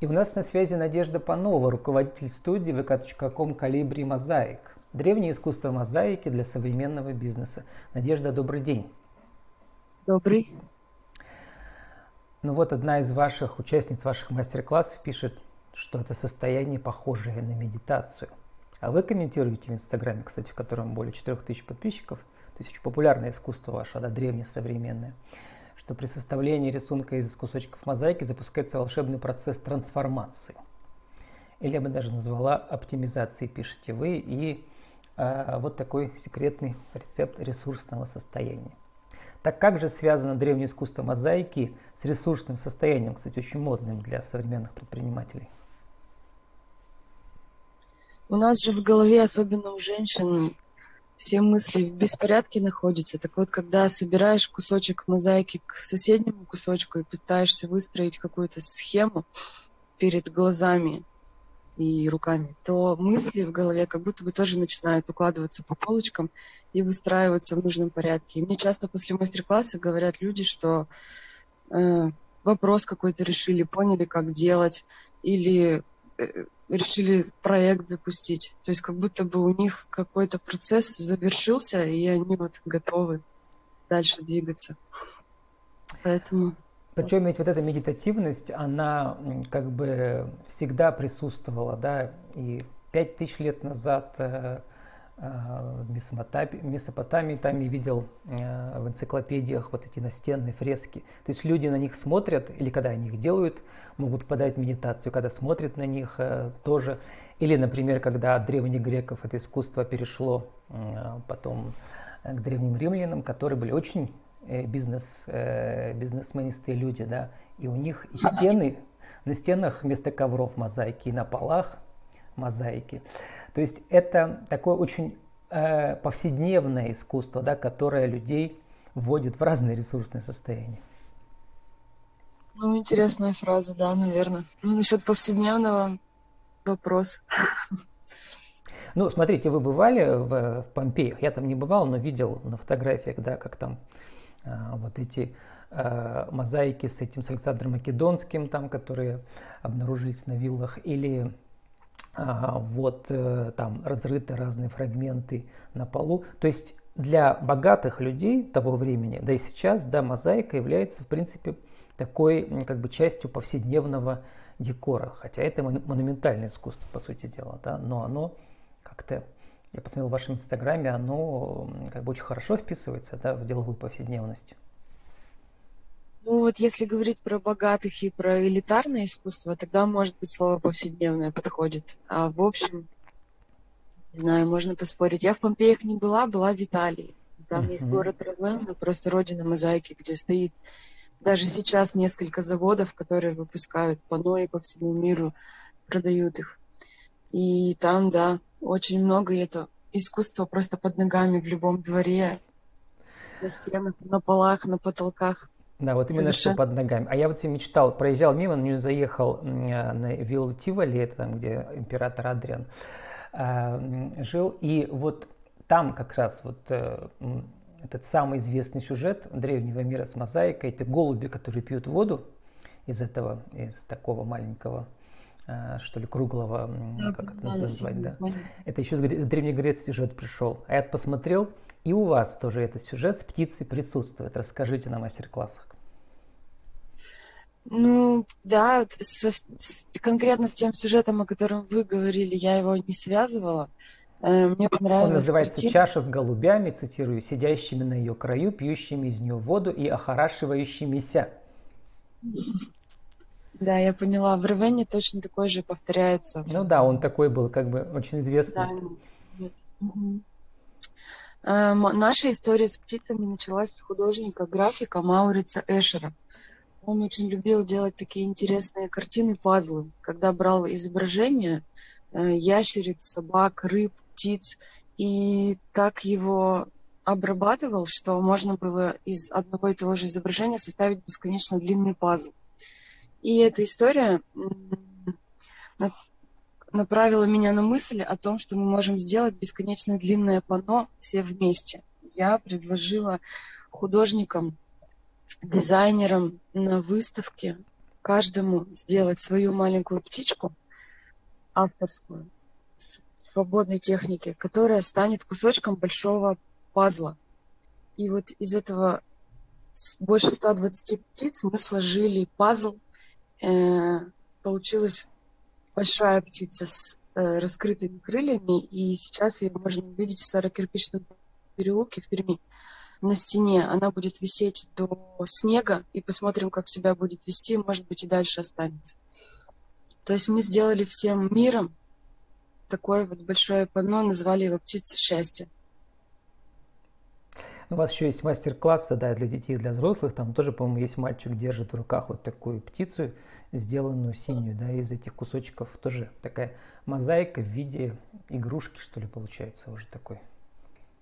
И у нас на связи Надежда Панова, руководитель студии vk.com «Калибри Мозаик». Древнее искусство мозаики для современного бизнеса. Надежда, добрый день. Добрый. Ну вот одна из ваших участниц ваших мастер-классов пишет, что это состояние похожее на медитацию. А вы комментируете в Инстаграме, кстати, в котором более 4000 подписчиков, то есть очень популярное искусство ваше, да, древнее, современное, что при составлении рисунка из кусочков мозаики запускается волшебный процесс трансформации. Или я бы даже назвала оптимизацией, пишете вы, и э, вот такой секретный рецепт ресурсного состояния. Так как же связано древнее искусство мозаики с ресурсным состоянием, кстати, очень модным для современных предпринимателей? У нас же в голове, особенно у женщин, все мысли в беспорядке находятся. Так вот, когда собираешь кусочек мозаики к соседнему кусочку и пытаешься выстроить какую-то схему перед глазами и руками, то мысли в голове как будто бы тоже начинают укладываться по полочкам и выстраиваться в нужном порядке. И мне часто после мастер-класса говорят люди, что э, вопрос какой-то решили, поняли, как делать, или э, решили проект запустить. То есть как будто бы у них какой-то процесс завершился, и они вот готовы дальше двигаться. Поэтому... Причем ведь вот эта медитативность, она как бы всегда присутствовала, да, и пять тысяч лет назад э, в Месопотамии, там я видел э, в энциклопедиях вот эти настенные фрески. То есть люди на них смотрят, или когда они их делают, могут подать медитацию, когда смотрят на них тоже. Или, например, когда от древних греков это искусство перешло потом к древним римлянам, которые были очень Э, бизнес, э, бизнесменистые люди, да, и у них и стены, на стенах вместо ковров мозаики, и на полах мозаики. То есть это такое очень э, повседневное искусство, да, которое людей вводит в разные ресурсные состояния. Ну, интересная фраза, да, наверное. Ну, насчет повседневного вопрос. Ну, смотрите, вы бывали в, в Помпеях? Я там не бывал, но видел на фотографиях, да, как там а, вот эти а, мозаики с этим с Александром Македонским, там, которые обнаружились на виллах, или вот э, там разрыты разные фрагменты на полу. То есть для богатых людей того времени, да и сейчас, да, мозаика является, в принципе, такой как бы частью повседневного декора. Хотя это монументальное искусство, по сути дела, да, но оно как-то я посмотрел в вашем инстаграме, оно как бы очень хорошо вписывается да, в деловую повседневность. Ну вот если говорить про богатых и про элитарное искусство, тогда, может быть, слово повседневное подходит. А в общем, не знаю, можно поспорить. Я в Помпеях не была, была в Италии. Там uh-huh. есть город Равенна, просто родина мозаики, где стоит даже сейчас несколько заводов, которые выпускают панно и по всему миру продают их. И там, да, очень много это искусство просто под ногами в любом дворе, на стенах, на полах, на потолках. Да, вот именно Совершенно. что под ногами. А я вот мечтал, проезжал мимо, на нее заехал на виллу Тиволи, это там, где император Адриан э, жил, и вот там как раз вот э, этот самый известный сюжет древнего мира с мозаикой, это голуби, которые пьют воду из этого, из такого маленького Э, что ли, круглого, да, как это да, назвать, да. Это еще с Древней Греции сюжет пришел. А я посмотрел, и у вас тоже этот сюжет с птицей присутствует. Расскажите на мастер-классах. Ну, да, с, с, конкретно с тем сюжетом, о котором вы говорили, я его не связывала. Э, мне понравилось. Он называется картина. «Чаша с голубями», цитирую, «сидящими на ее краю, пьющими из нее воду и охорашивающимися». Да, я поняла. В Ревене точно такой же повторяется. Ну да, он такой был, как бы очень известный. Да. Угу. Наша история с птицами началась с художника, графика Маурица Эшера. Он очень любил делать такие интересные картины, пазлы, когда брал изображения э, ящериц, собак, рыб, птиц, и так его обрабатывал, что можно было из одного и того же изображения составить бесконечно длинный пазл. И эта история направила меня на мысль о том, что мы можем сделать бесконечно длинное панно все вместе. Я предложила художникам, дизайнерам на выставке каждому сделать свою маленькую птичку авторскую, свободной техники, которая станет кусочком большого пазла. И вот из этого больше 120 птиц мы сложили пазл. Э, получилась большая птица с э, раскрытыми крыльями, и сейчас ее можно увидеть в Старокирпичном переулке в Перми на стене. Она будет висеть до снега, и посмотрим, как себя будет вести, может быть, и дальше останется. То есть мы сделали всем миром такое вот большое панно, назвали его «Птица счастья». У вас еще есть мастер-классы да, для детей и для взрослых. Там тоже, по-моему, есть мальчик держит в руках вот такую птицу, сделанную синюю, да, из этих кусочков. Тоже такая мозаика в виде игрушки, что ли, получается уже такой.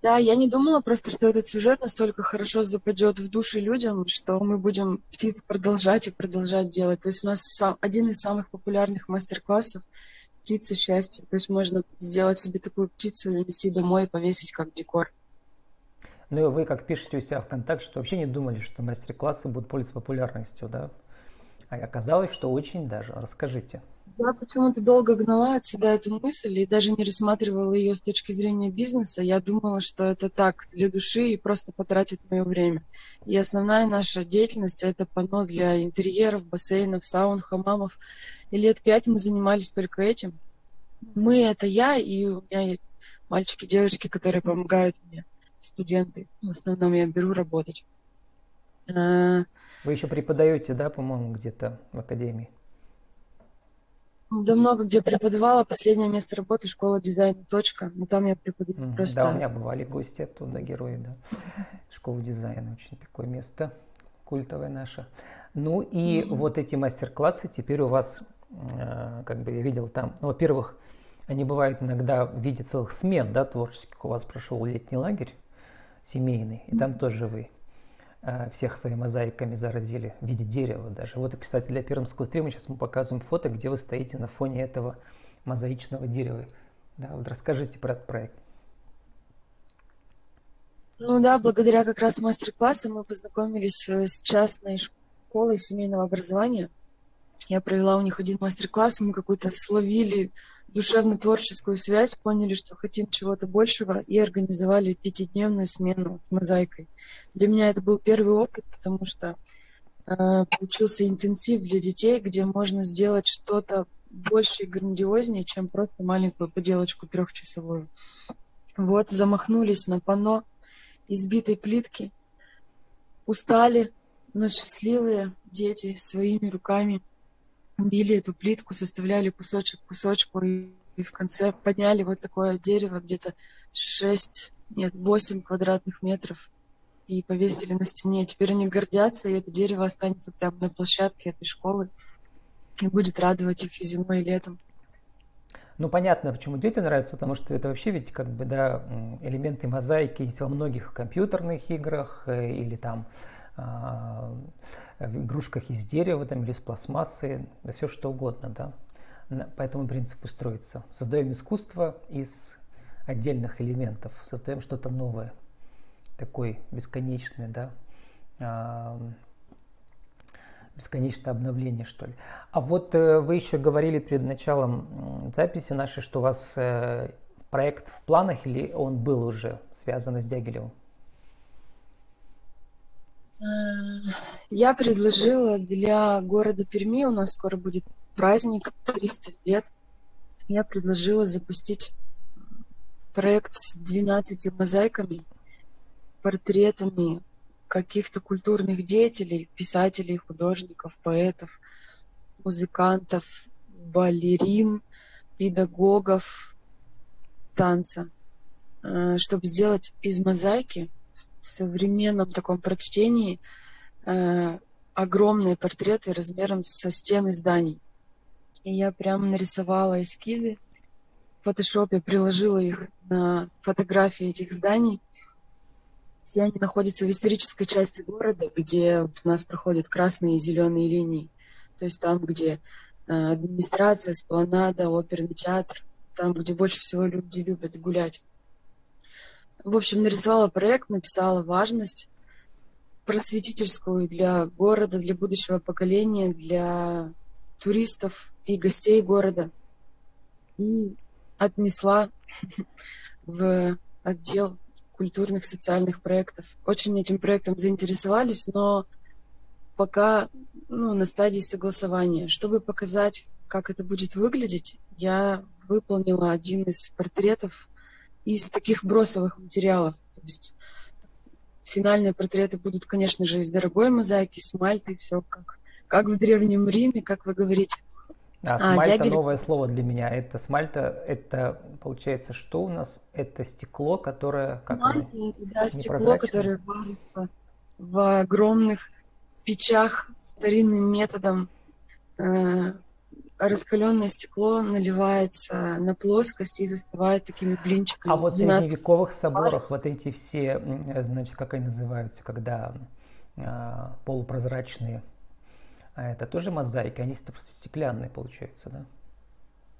Да, я не думала просто, что этот сюжет настолько хорошо западет в души людям, что мы будем птиц продолжать и продолжать делать. То есть у нас сам, один из самых популярных мастер-классов птица счастья. То есть можно сделать себе такую птицу нести домой и повесить как декор. Ну и вы, как пишете у себя ВКонтакте, что вообще не думали, что мастер-классы будут пользоваться популярностью, да? А оказалось, что очень даже. Расскажите. Я почему-то долго гнала от себя эту мысль и даже не рассматривала ее с точки зрения бизнеса. Я думала, что это так, для души и просто потратит мое время. И основная наша деятельность – это панно для интерьеров, бассейнов, саун, хамамов. И лет пять мы занимались только этим. Мы – это я, и у меня есть мальчики, девочки, которые помогают мне студенты. В основном я беру работать. А, Вы еще преподаете, да, по-моему, где-то в академии? Да много где преподавала. Последнее место работы школа дизайна точка. Но там я преподаю mm, просто. Да, у меня бывали гости оттуда, герои, да. Школа дизайна очень такое место культовое наше. Ну и mm-hmm. вот эти мастер-классы теперь у вас, э, как бы я видел там, ну, во-первых, они бывают иногда в виде целых смен, да, творческих. У вас прошел летний лагерь семейный, и там тоже вы э, всех своими мозаиками заразили в виде дерева даже. Вот, кстати, для пермского стрима сейчас мы показываем фото, где вы стоите на фоне этого мозаичного дерева. Да, вот расскажите про этот проект. Ну да, благодаря как раз мастер-классу мы познакомились э, с частной школой семейного образования. Я провела у них один мастер-класс, мы какую-то словили душевно-творческую связь, поняли, что хотим чего-то большего и организовали пятидневную смену с мозаикой. Для меня это был первый опыт, потому что э, получился интенсив для детей, где можно сделать что-то больше и грандиознее, чем просто маленькую поделочку трехчасовую. Вот, замахнулись на панно избитой плитки, устали, но счастливые дети своими руками – били эту плитку, составляли кусочек кусочку и, и в конце подняли вот такое дерево где-то 6, нет, 8 квадратных метров и повесили на стене. Теперь они гордятся, и это дерево останется прямо на площадке этой школы и будет радовать их и зимой, и летом. Ну, понятно, почему детям нравится, потому что это вообще ведь как бы, да, элементы мозаики есть во многих компьютерных играх э, или там в игрушках из дерева там, или из пластмассы, все что угодно, да. По этому принципу строится. Создаем искусство из отдельных элементов, создаем что-то новое, такое бесконечное, да, а, бесконечное обновление, что ли. А вот э, вы еще говорили перед началом записи нашей, что у вас э, проект в планах или он был уже связан с Дягилевым? Я предложила для города Перми, у нас скоро будет праздник, 300 лет, я предложила запустить проект с 12 мозаиками, портретами каких-то культурных деятелей, писателей, художников, поэтов, музыкантов, балерин, педагогов танца, э, чтобы сделать из мозаики в современном таком прочтении э, огромные портреты размером со стены зданий. И я прямо нарисовала эскизы в фотошопе, приложила их на фотографии этих зданий. Все они находятся в исторической части города, где у нас проходят красные и зеленые линии. То есть там, где э, администрация, спланада, оперный театр, там, где больше всего люди любят гулять. В общем, нарисовала проект, написала важность просветительскую для города, для будущего поколения, для туристов и гостей города. И отнесла в отдел культурных социальных проектов. Очень этим проектом заинтересовались, но пока ну, на стадии согласования. Чтобы показать, как это будет выглядеть, я выполнила один из портретов из таких бросовых материалов. То есть финальные портреты будут, конечно же, из дорогой мозаики, смальты, все как, как в Древнем Риме, как вы говорите. А, а смальта дягель... новое слово для меня. Это смальта, это получается, что у нас? Это стекло, которое... Смальта, это, да, стекло, которое варится в огромных печах старинным методом. Э, раскаленное стекло наливается на плоскость и застывает такими блинчиками. А вот в средневековых соборах вот эти все, значит, как они называются, когда э, полупрозрачные а это тоже мозаики, они просто стеклянные, получаются, да?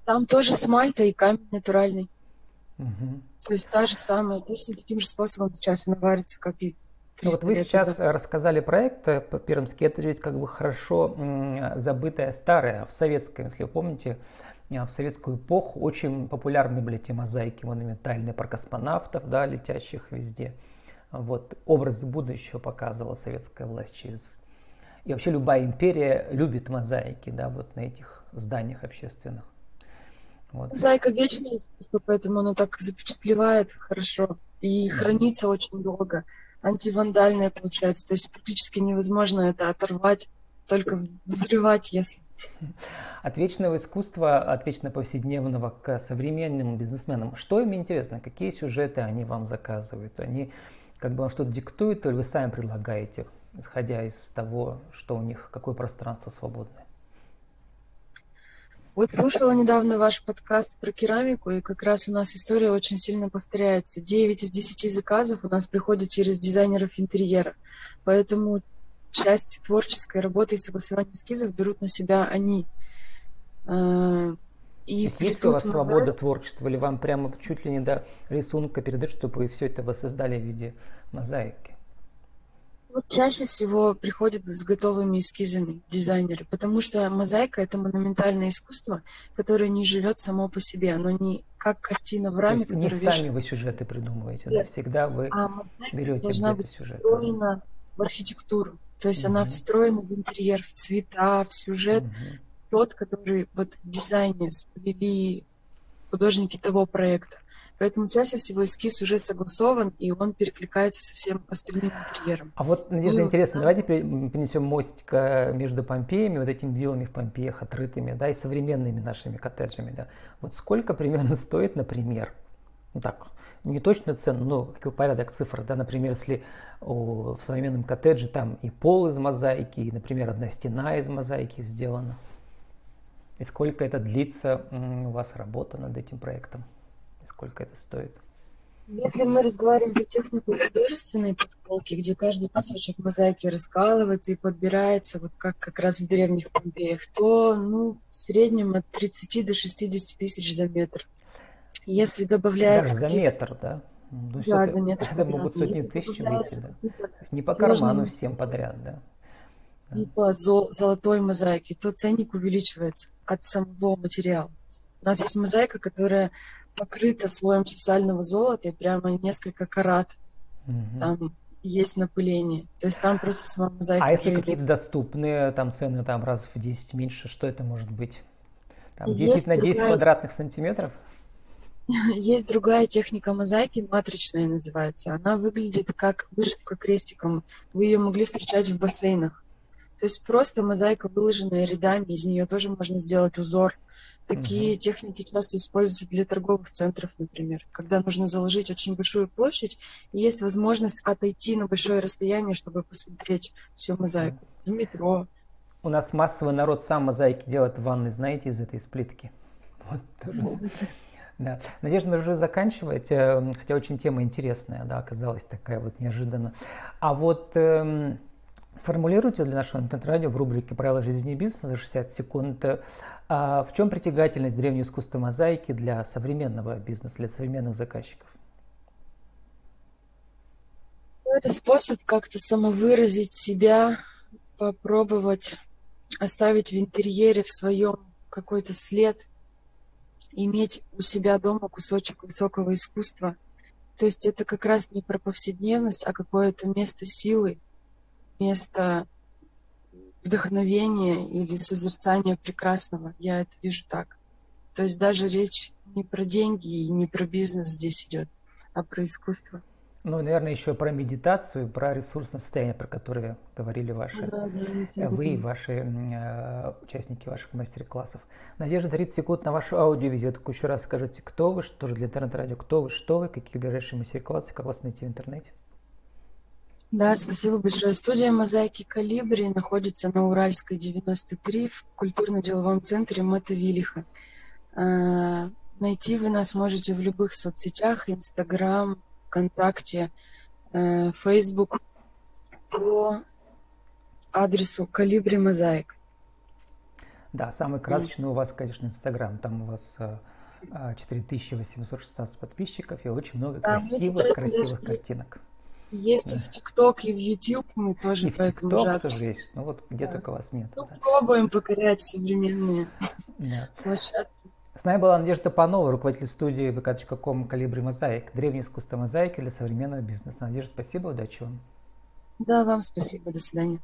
Там тоже смальта и камень натуральный. Угу. То есть та же самая, точно таким же способом сейчас она варится, как и ну, вот вы сейчас назад. рассказали проект э, Пермский, это ведь как бы хорошо забытое старое, в советском, если вы помните, э, в советскую эпоху очень популярны были эти мозаики монументальные про космонавтов, да, летящих везде. Вот образы будущего показывала советская власть через и вообще любая империя любит мозаики, да, вот на этих зданиях общественных. Вот. Мозаика вечное искусство, поэтому оно так запечатлевает хорошо и хранится очень долго. Антивандальное получается, то есть практически невозможно это оторвать, только взрывать, если. От вечного искусства, от вечно повседневного к современным бизнесменам. Что им интересно? Какие сюжеты они вам заказывают? Они как бы вам что-то диктуют, или вы сами предлагаете? исходя из того, что у них, какое пространство свободное. Вот слушала недавно ваш подкаст про керамику, и как раз у нас история очень сильно повторяется. 9 из 10 заказов у нас приходят через дизайнеров интерьера. Поэтому часть творческой работы и согласования эскизов берут на себя они. А, и есть, есть у вас мозаик... свобода творчества, или вам прямо чуть ли не до рисунка передать, чтобы вы все это воссоздали в виде мозаики? Вот чаще всего приходят с готовыми эскизами дизайнеры, потому что мозаика это монументальное искусство, которое не живет само по себе, оно не как картина в раме, То есть не сами вы сюжеты придумываете, Нет. да? Всегда вы а берете должна быть сюжет. встроена в архитектуру, то есть угу. она встроена в интерьер, в цвета, в сюжет, угу. тот, который вот в дизайне ввели художники того проекта. Поэтому чаще всего эскиз уже согласован, и он перекликается со всем остальным интерьером. А вот, Надежда, ну, интересно, да. давайте перенесем мостик между Помпеями, вот этими виллами в Помпеях отрытыми, да, и современными нашими коттеджами, да. Вот сколько примерно стоит, например, ну так, не точную цену, но какой порядок цифр, да, например, если о, в современном коттедже там и пол из мозаики, и, например, одна стена из мозаики сделана. И сколько это длится у вас работа над этим проектом? И сколько это стоит? Если мы разговариваем про технику художественной подколки, где каждый кусочек мозаики раскалывается и подбирается, вот как как раз в древних Помпеях, то ну, в среднем от 30 до 60 тысяч за метр. Если добавляется... Даже за метр, да? Ну, да, за метр. Это могут сотни Если тысяч выйти, да? Не по карману всем подряд, да? И по зол- золотой мозаике, то ценник увеличивается от самого материала. У нас есть мозаика, которая покрыта слоем сусального золота и прямо несколько карат. Угу. Там есть напыление. То есть там просто сама мозаика. А если какие-то доступные там цены там раз в 10 меньше, что это может быть? Там 10 есть на 10 другая... квадратных сантиметров? Есть другая техника мозаики, матричная называется. Она выглядит как вышивка крестиком. Вы ее могли встречать в бассейнах. То есть просто мозаика, выложенная рядами, из нее тоже можно сделать узор. Такие угу. техники часто используются для торговых центров, например, когда нужно заложить очень большую площадь, и есть возможность отойти на большое расстояние, чтобы посмотреть всю мозаику. В метро. У нас массовый народ сам мозаики делает в ванной, знаете, из этой сплитки. Вот тоже. Да. Надежда, уже заканчивать, э, хотя очень тема интересная, да, оказалась такая вот неожиданно. А вот эм, Формулируйте для нашего интернет-радио в рубрике «Правила жизни и бизнеса» за 60 секунд. А в чем притягательность древнего искусства мозаики для современного бизнеса, для современных заказчиков? Ну, это способ как-то самовыразить себя, попробовать оставить в интерьере в своем какой-то след, иметь у себя дома кусочек высокого искусства. То есть это как раз не про повседневность, а какое-то место силы, место вдохновения или созерцания прекрасного. Я это вижу так. То есть даже речь не про деньги и не про бизнес здесь идет, а про искусство. Ну, наверное, еще про медитацию, про ресурсное состояние, про которое говорили ваши, да, да, вы и ваши э, участники ваших мастер-классов. Надежда, 30 секунд на вашу аудиовизитку. Еще раз скажите, кто вы, что же для интернет-радио, кто вы, что вы, какие ближайшие мастер-классы, как вас найти в интернете? Да, спасибо большое. Студия «Мозаики Калибри» находится на Уральской, 93, в культурно-деловом центре Мотовилиха. Э, найти вы нас можете в любых соцсетях, Инстаграм, ВКонтакте, э, Facebook по адресу Калибри Мозаик. Да, самый красочный у вас, конечно, Инстаграм. Там у вас 4816 э, подписчиков и очень много красивых, красивых картинок. Есть и в ТикТок, и в YouTube мы тоже и в ТикТок тоже есть. Ну вот где да. только вас нет. Ну, да. пробуем покорять современные да. площадки. С нами была Надежда Панова, руководитель студии vk.com «Калибри Мозаик», древнее искусство мозаики для современного бизнеса. Надежда, спасибо, удачи вам. Да, вам спасибо, до свидания.